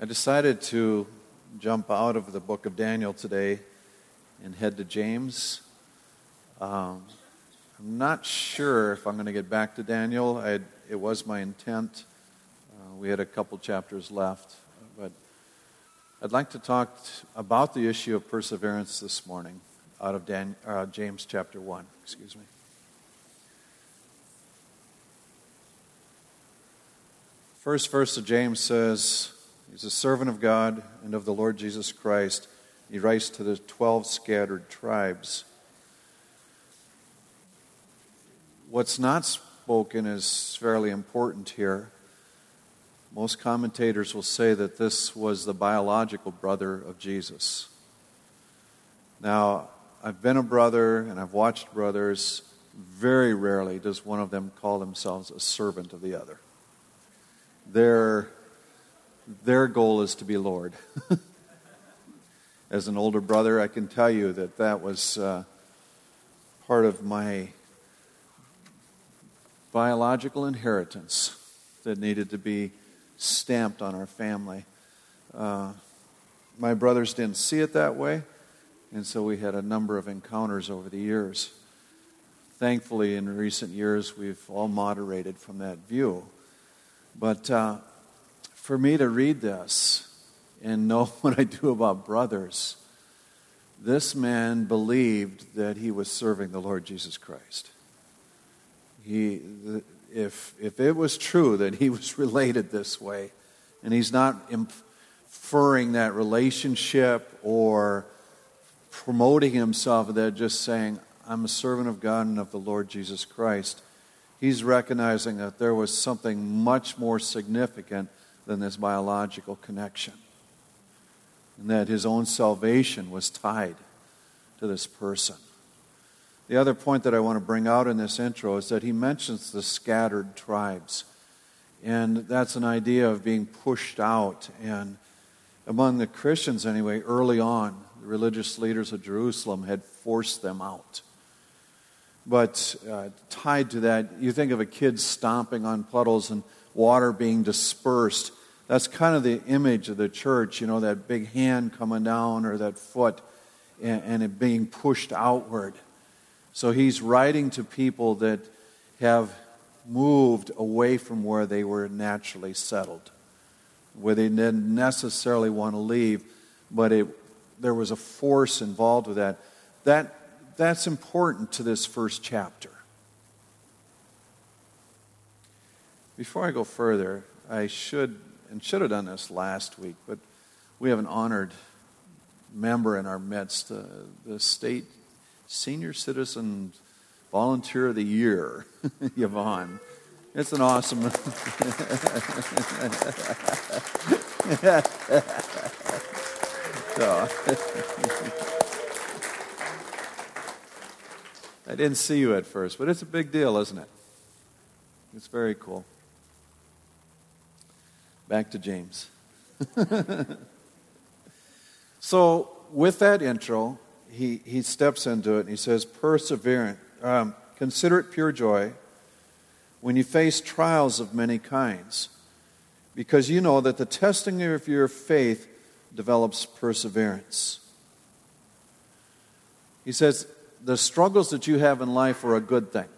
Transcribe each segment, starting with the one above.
I decided to jump out of the book of Daniel today and head to James. Um, I'm not sure if I'm going to get back to Daniel. I'd, it was my intent. Uh, we had a couple chapters left. But I'd like to talk about the issue of perseverance this morning out of Dan, uh, James chapter 1. Excuse me. First verse of James says, He's a servant of God and of the Lord Jesus Christ. He writes to the 12 scattered tribes. What's not spoken is fairly important here. Most commentators will say that this was the biological brother of Jesus. Now, I've been a brother and I've watched brothers. Very rarely does one of them call themselves a servant of the other. Their, their goal is to be Lord. As an older brother, I can tell you that that was uh, part of my biological inheritance that needed to be stamped on our family. Uh, my brothers didn't see it that way, and so we had a number of encounters over the years. Thankfully, in recent years, we've all moderated from that view. But uh, for me to read this and know what I do about brothers, this man believed that he was serving the Lord Jesus Christ. He, if, if it was true that he was related this way, and he's not inferring that relationship or promoting himself, that just saying, I'm a servant of God and of the Lord Jesus Christ he's recognizing that there was something much more significant than this biological connection. And that his own salvation was tied to this person. The other point that I want to bring out in this intro is that he mentions the scattered tribes. And that's an idea of being pushed out. And among the Christians, anyway, early on, the religious leaders of Jerusalem had forced them out. But uh, tied to that, you think of a kid stomping on puddles and water being dispersed. That's kind of the image of the church, you know, that big hand coming down or that foot and, and it being pushed outward. So he's writing to people that have moved away from where they were naturally settled, where they didn't necessarily want to leave, but it, there was a force involved with that. That that's important to this first chapter. Before I go further, I should and should have done this last week, but we have an honored member in our midst, uh, the state senior citizen volunteer of the year, Yvonne. It's an awesome. so. I didn't see you at first, but it's a big deal, isn't it? It's very cool. Back to James. so, with that intro, he, he steps into it and he says, Perseverant, um, consider it pure joy when you face trials of many kinds, because you know that the testing of your faith develops perseverance. He says, the struggles that you have in life are a good thing.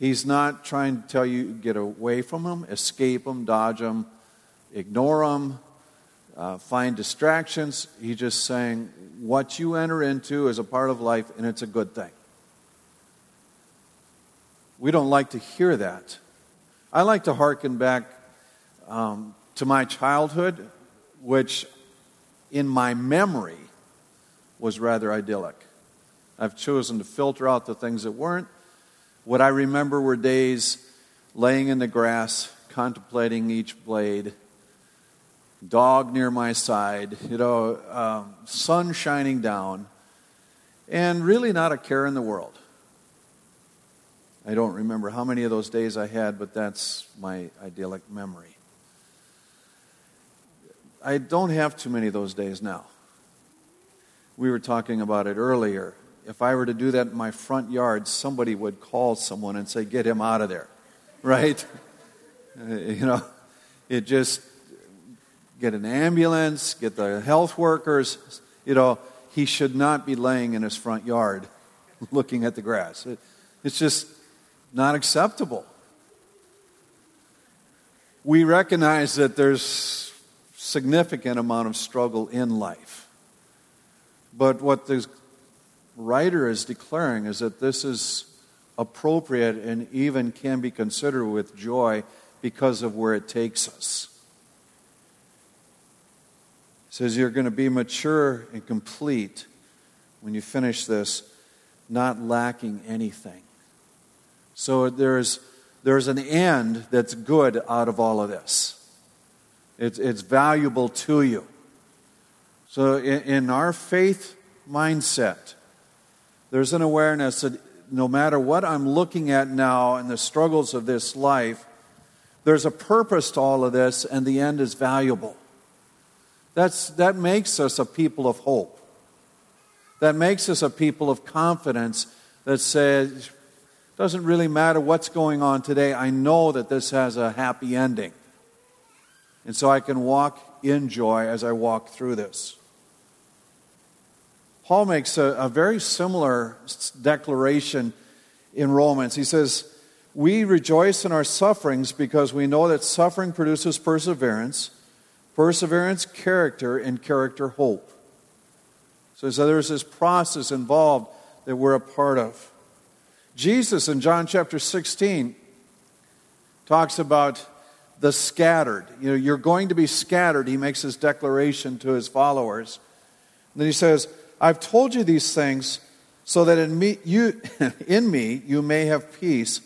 He's not trying to tell you get away from him, escape him, dodge him, ignore him, uh, find distractions. He's just saying what you enter into is a part of life and it's a good thing. We don't like to hear that. I like to hearken back um, to my childhood, which in my memory was rather idyllic. I've chosen to filter out the things that weren't. What I remember were days laying in the grass, contemplating each blade, dog near my side, you know, um, sun shining down, and really not a care in the world. I don't remember how many of those days I had, but that's my idyllic memory. I don't have too many of those days now. We were talking about it earlier. If I were to do that in my front yard, somebody would call someone and say, Get him out of there. Right? Uh, you know, it just, get an ambulance, get the health workers. You know, he should not be laying in his front yard looking at the grass. It, it's just not acceptable. We recognize that there's significant amount of struggle in life. But what the writer is declaring is that this is appropriate and even can be considered with joy because of where it takes us. He says you're going to be mature and complete when you finish this, not lacking anything. So there's, there's an end that's good out of all of this. It's, it's valuable to you. So in, in our faith mindset, there's an awareness that no matter what I'm looking at now and the struggles of this life, there's a purpose to all of this, and the end is valuable. That's, that makes us a people of hope. That makes us a people of confidence that says, it doesn't really matter what's going on today, I know that this has a happy ending. And so I can walk in joy as I walk through this. Paul makes a, a very similar declaration in Romans. He says, We rejoice in our sufferings because we know that suffering produces perseverance, perseverance, character, and character, hope. So, so there's this process involved that we're a part of. Jesus in John chapter 16 talks about the scattered. You know, you're going to be scattered. He makes this declaration to his followers. And then he says, I've told you these things so that in me, you, in me you may have peace.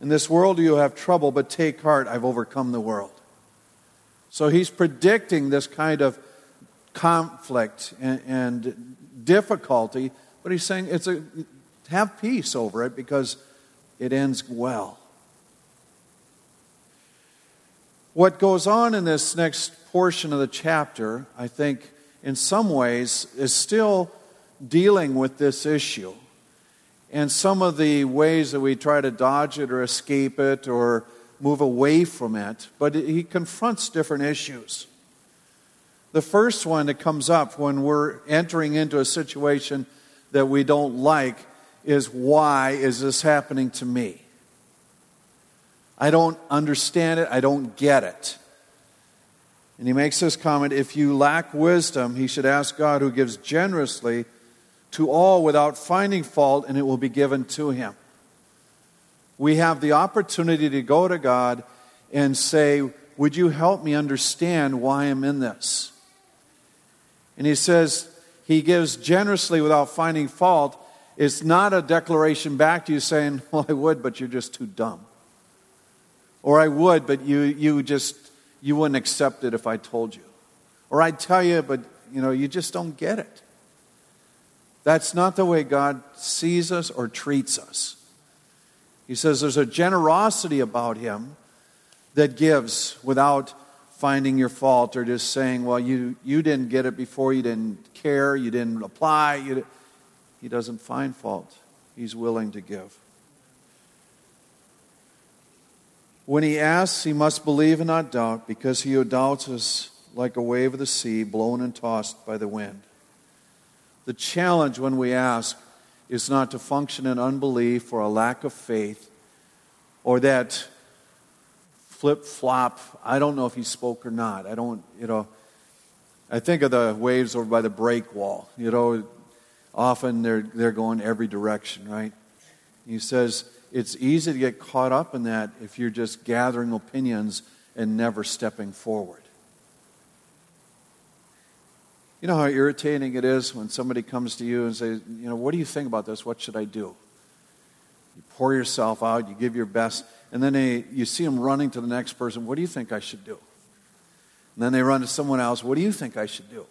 In this world you have trouble, but take heart, I've overcome the world. So he's predicting this kind of conflict and, and difficulty, but he's saying it's a have peace over it because it ends well. What goes on in this next portion of the chapter, I think, in some ways, is still dealing with this issue. And some of the ways that we try to dodge it or escape it or move away from it, but he confronts different issues. The first one that comes up when we're entering into a situation that we don't like is why is this happening to me? I don't understand it, I don't get it. And he makes this comment if you lack wisdom, he should ask God, who gives generously to all without finding fault, and it will be given to him. We have the opportunity to go to God and say, Would you help me understand why I'm in this? And he says, He gives generously without finding fault. It's not a declaration back to you saying, Well, I would, but you're just too dumb. Or I would, but you, you just you wouldn't accept it if I told you. Or I'd tell you, but you know, you just don't get it. That's not the way God sees us or treats us. He says there's a generosity about him that gives without finding your fault or just saying, well, you, you didn't get it before, you didn't care, you didn't apply. You he doesn't find fault, he's willing to give. When he asks, he must believe and not doubt, because he who doubts is like a wave of the sea blown and tossed by the wind. The challenge when we ask is not to function in unbelief or a lack of faith or that flip flop. I don't know if he spoke or not. I don't, you know. I think of the waves over by the break wall. You know, often they're, they're going every direction, right? He says, it's easy to get caught up in that if you're just gathering opinions and never stepping forward. You know how irritating it is when somebody comes to you and says, You know, what do you think about this? What should I do? You pour yourself out, you give your best, and then they, you see them running to the next person. What do you think I should do? And then they run to someone else. What do you think I should do?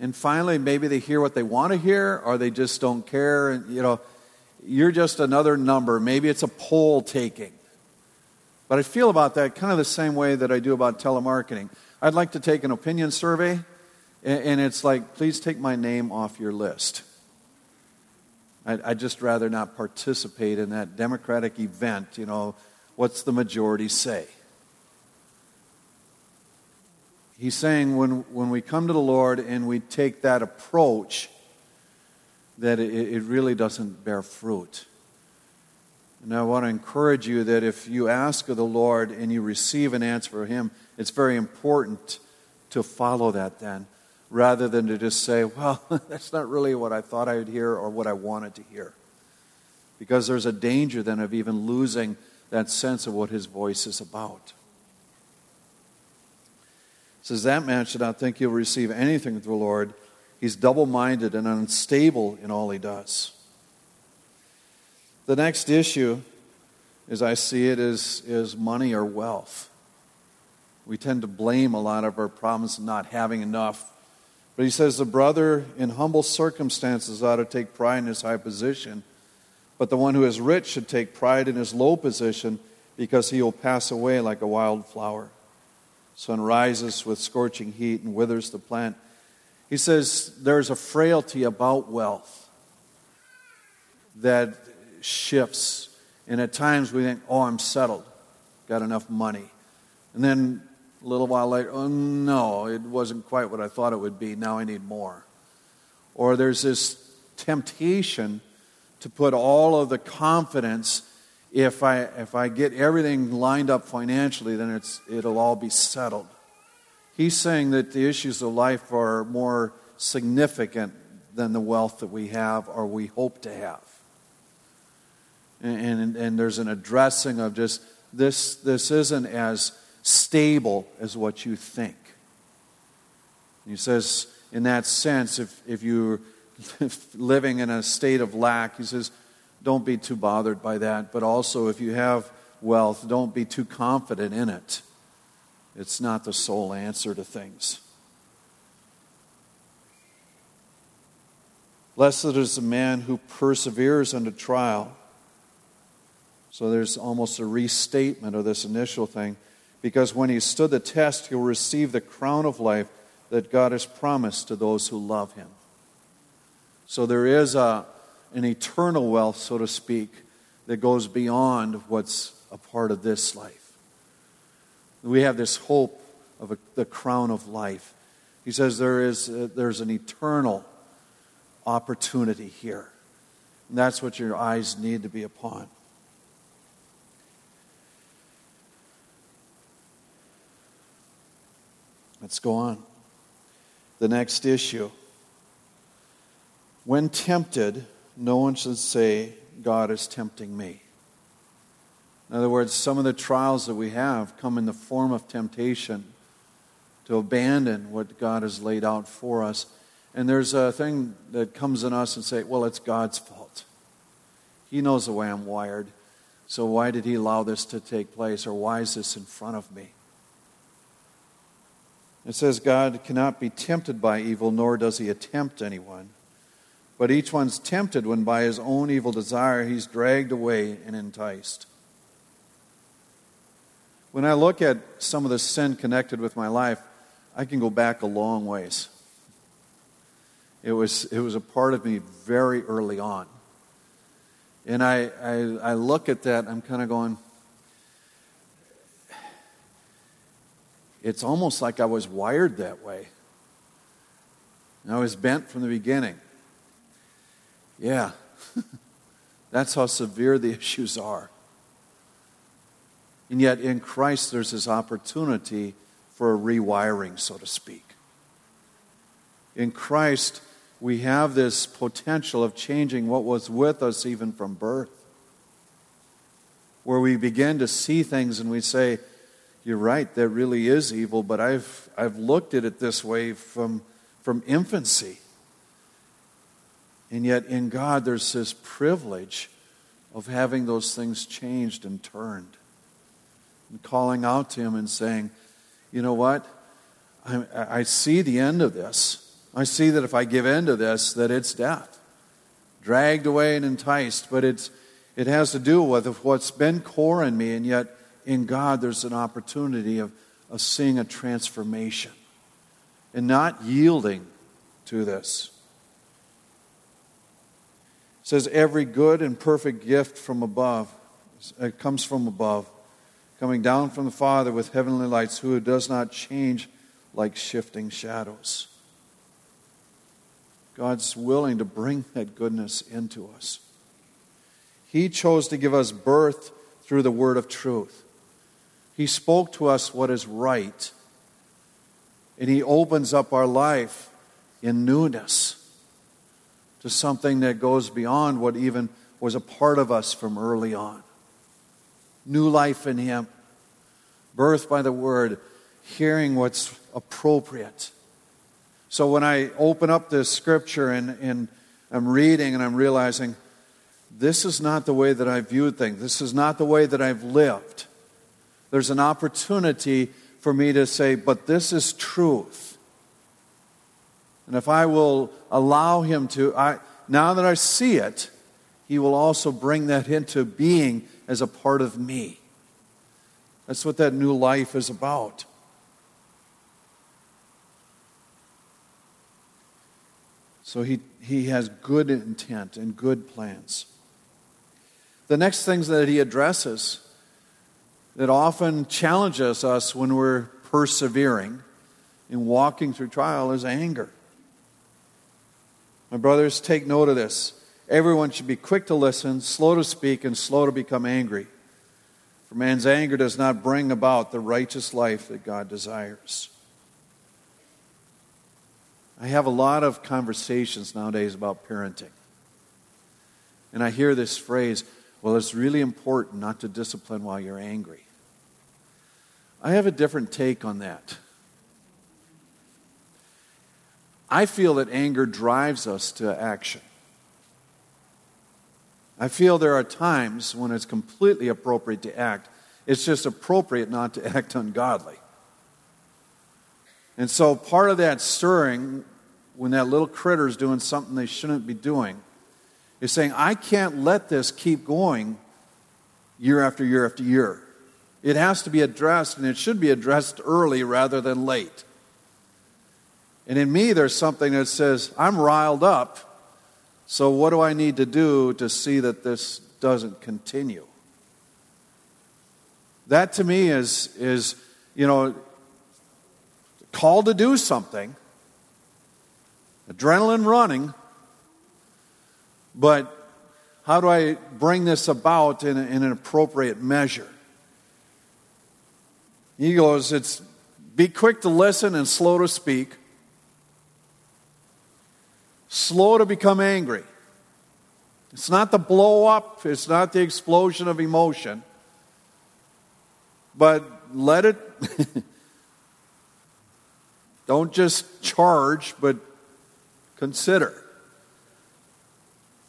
And finally, maybe they hear what they want to hear, or they just don't care. And, you know, you're just another number. Maybe it's a poll taking. But I feel about that kind of the same way that I do about telemarketing. I'd like to take an opinion survey, and it's like, please take my name off your list. I'd just rather not participate in that democratic event. You know, what's the majority say? he's saying when, when we come to the Lord and we take that approach, that it, really doesn't bear fruit. And I want to encourage you that if you ask of the Lord and you receive an answer from Him, it's very important to follow that then, rather than to just say, well, that's not really what I thought I would hear or what I wanted to hear. Because there's a danger then of even losing that sense of what His voice is about. It says, That man should not think he'll receive anything from the Lord. He's double minded and unstable in all he does. The next issue, as I see it, is, is money or wealth. We tend to blame a lot of our problems not having enough. But he says the brother in humble circumstances ought to take pride in his high position, but the one who is rich should take pride in his low position because he will pass away like a wild flower. Sun rises with scorching heat and withers the plant. He says there's a frailty about wealth that shifts. And at times we think, oh, I'm settled, got enough money. And then a little while later, oh, no, it wasn't quite what I thought it would be. Now I need more. Or there's this temptation to put all of the confidence if I, if I get everything lined up financially, then it's, it'll all be settled. He's saying that the issues of life are more significant than the wealth that we have or we hope to have and, and, and there's an addressing of just this, this isn't as stable as what you think. He says, in that sense, if, if you're living in a state of lack, he says, don't be too bothered by that. But also, if you have wealth, don't be too confident in it. It's not the sole answer to things. Blessed is the man who perseveres under trial. So there's almost a restatement of this initial thing. Because when he stood the test, he'll receive the crown of life that God has promised to those who love him. So there is a, an eternal wealth, so to speak, that goes beyond what's a part of this life. We have this hope of a, the crown of life. He says there is, uh, there's an eternal opportunity here. And that's what your eyes need to be upon. Let's go on. The next issue. When tempted, no one should say, God is tempting me. In other words, some of the trials that we have come in the form of temptation to abandon what God has laid out for us. And there's a thing that comes in us and say, well, it's God's fault. He knows the way I'm wired. So why did he allow this to take place? Or why is this in front of me? It says, God cannot be tempted by evil, nor does he attempt anyone. But each one's tempted when by his own evil desire he's dragged away and enticed. When I look at some of the sin connected with my life, I can go back a long ways. It was, it was a part of me very early on. And I, I, I look at that, I'm kind of going, it's almost like I was wired that way. And I was bent from the beginning. Yeah, that's how severe the issues are. And yet, in Christ, there's this opportunity for a rewiring, so to speak. In Christ, we have this potential of changing what was with us even from birth, where we begin to see things and we say, you're right, that really is evil, but I've, I've looked at it this way from, from infancy. And yet, in God, there's this privilege of having those things changed and turned. And calling out to Him and saying, you know what? I, I see the end of this. I see that if I give in to this, that it's death. Dragged away and enticed, but it's, it has to do with what's been core in me, and yet in God, there's an opportunity of, of seeing a transformation and not yielding to this. It says, Every good and perfect gift from above it comes from above, coming down from the Father with heavenly lights, who does not change like shifting shadows. God's willing to bring that goodness into us. He chose to give us birth through the word of truth. He spoke to us what is right. And He opens up our life in newness to something that goes beyond what even was a part of us from early on. New life in Him, birth by the Word, hearing what's appropriate. So when I open up this scripture and, and I'm reading and I'm realizing this is not the way that I viewed things, this is not the way that I've lived, there's an opportunity for me to say, but this is truth. And if I will allow Him to, I, now that I see it, He will also bring that into being as a part of me. That's what that new life is about. So he, he has good intent and good plans. The next things that he addresses that often challenges us when we're persevering in walking through trial is anger. My brothers, take note of this. Everyone should be quick to listen, slow to speak, and slow to become angry. For man's anger does not bring about the righteous life that God desires. I have a lot of conversations nowadays about parenting. And I hear this phrase, well, it's really important not to discipline while you're angry. I have a different take on that. I feel that anger drives us to action. I feel there are times when it's completely appropriate to act. It's just appropriate not to act ungodly. And so part of that stirring, when that little critter is doing something they shouldn't be doing, is saying, I can't let this keep going year after year after year. It has to be addressed, and it should be addressed early rather than late. And in me, there's something that says, I'm riled up, so what do I need to do to see that this doesn't continue? That to me is, is you know, called to do something, adrenaline running, but how do I bring this about in, in an appropriate measure? He goes, it's be quick to listen and slow to speak slow to become angry. It's not the blow up, it's not the explosion of emotion. But let it, don't just charge, but consider.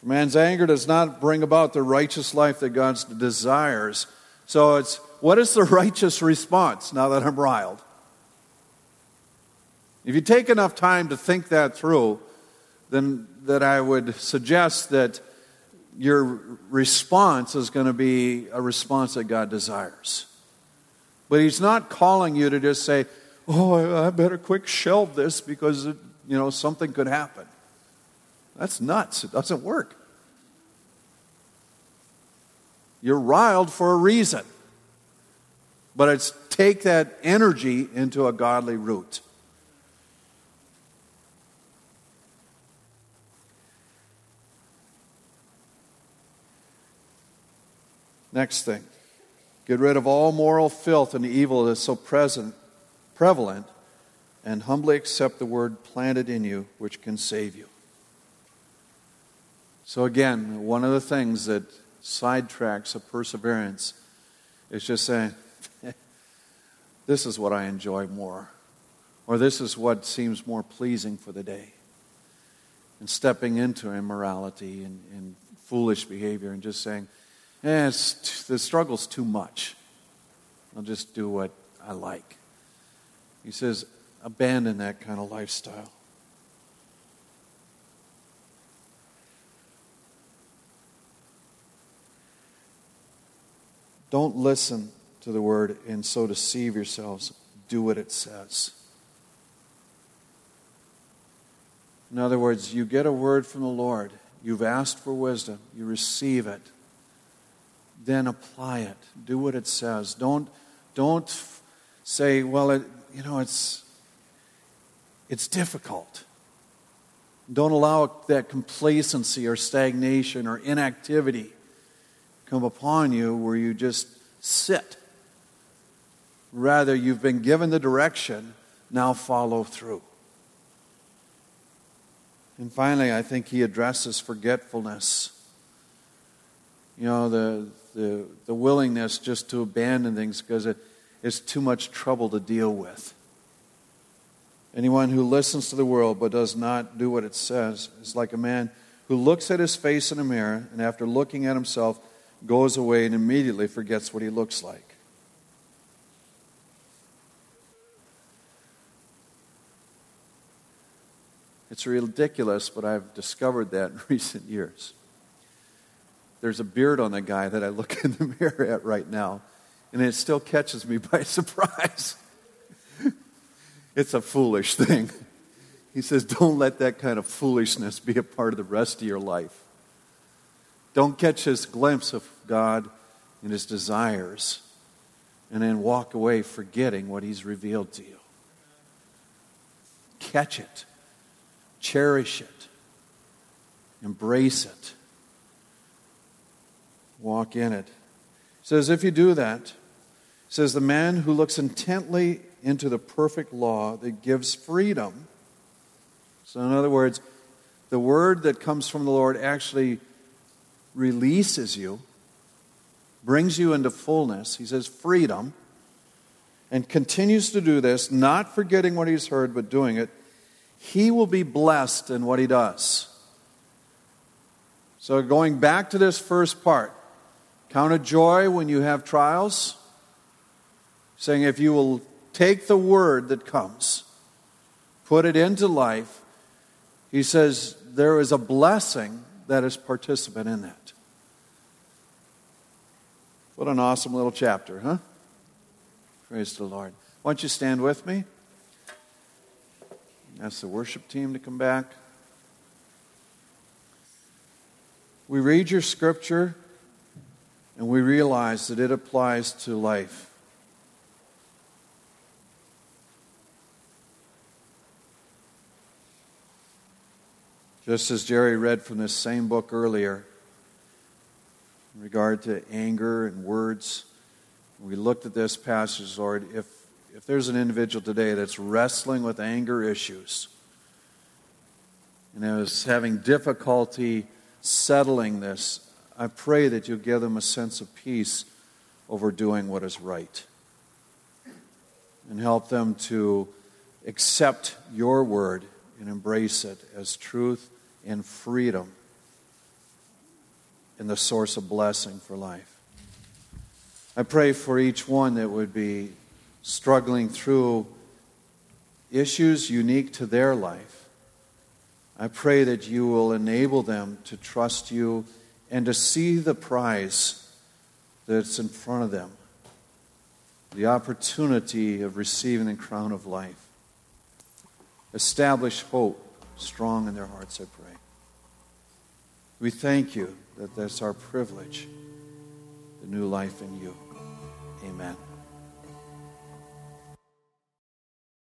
Man's anger does not bring about the righteous life that God desires. So it's what is the righteous response now that I'm riled? If you take enough time to think that through, then that I would suggest that your response is going to be a response that God desires. But He's not calling you to just say, "Oh, I better quick shelve this because you know something could happen." That's nuts. It doesn't work. You're riled for a reason. But it's take that energy into a godly root. Next thing get rid of all moral filth and evil that is so present, prevalent, and humbly accept the word planted in you, which can save you. So, again, one of the things that sidetracks a perseverance is just saying, This is what I enjoy more, or this is what seems more pleasing for the day. And stepping into immorality and, and foolish behavior and just saying, eh, the struggle's too much. I'll just do what I like. He says, abandon that kind of lifestyle. Don't listen to the word and so deceive yourselves. Do what it says. In other words, you get a word from the Lord. You've asked for wisdom. You receive it then apply it. Do what it says. Don't, don't say, well, it, you know, it's, it's difficult. Don't allow that complacency or stagnation or inactivity come upon you where you just sit. Rather, you've been given the direction, now follow through. And finally, I think he addresses forgetfulness. You know, the, the, the willingness just to abandon things because it is too much trouble to deal with. Anyone who listens to the world but does not do what it says is like a man who looks at his face in a mirror and after looking at himself goes away and immediately forgets what he looks like. It's ridiculous, but I've discovered that in recent years. There's a beard on the guy that I look in the mirror at right now, and it still catches me by surprise. It's a foolish thing. He says, Don't let that kind of foolishness be a part of the rest of your life. Don't catch this glimpse of God and his desires and then walk away forgetting what he's revealed to you. Catch it, cherish it, embrace it, walk in it. He says, If you do that, says the man who looks intently into the perfect law that gives freedom. So, in other words, the word that comes from the Lord actually releases you, brings you into fullness. He says freedom, and continues to do this, not forgetting what he's heard, but doing it. He will be blessed in what he does. So, going back to this first part, count it joy when you have trials, saying, if you will take the word that comes, put it into life, he says there is a blessing that is participant in that. What an awesome little chapter, huh? Praise the Lord. Why don't you stand with me? Ask the worship team to come back. We read your scripture and we realize that it applies to life. Just as Jerry read from this same book earlier, in regard to anger and words, we looked at this passage, Lord. If, if there's an individual today that's wrestling with anger issues and is having difficulty settling this, I pray that you'll give them a sense of peace over doing what is right and help them to accept your word and embrace it as truth and freedom and the source of blessing for life. I pray for each one that would be struggling through issues unique to their life. I pray that you will enable them to trust you and to see the prize that's in front of them the opportunity of receiving the crown of life. Establish hope strong in their hearts, I pray. We thank you that that's our privilege, the new life in you. Amen.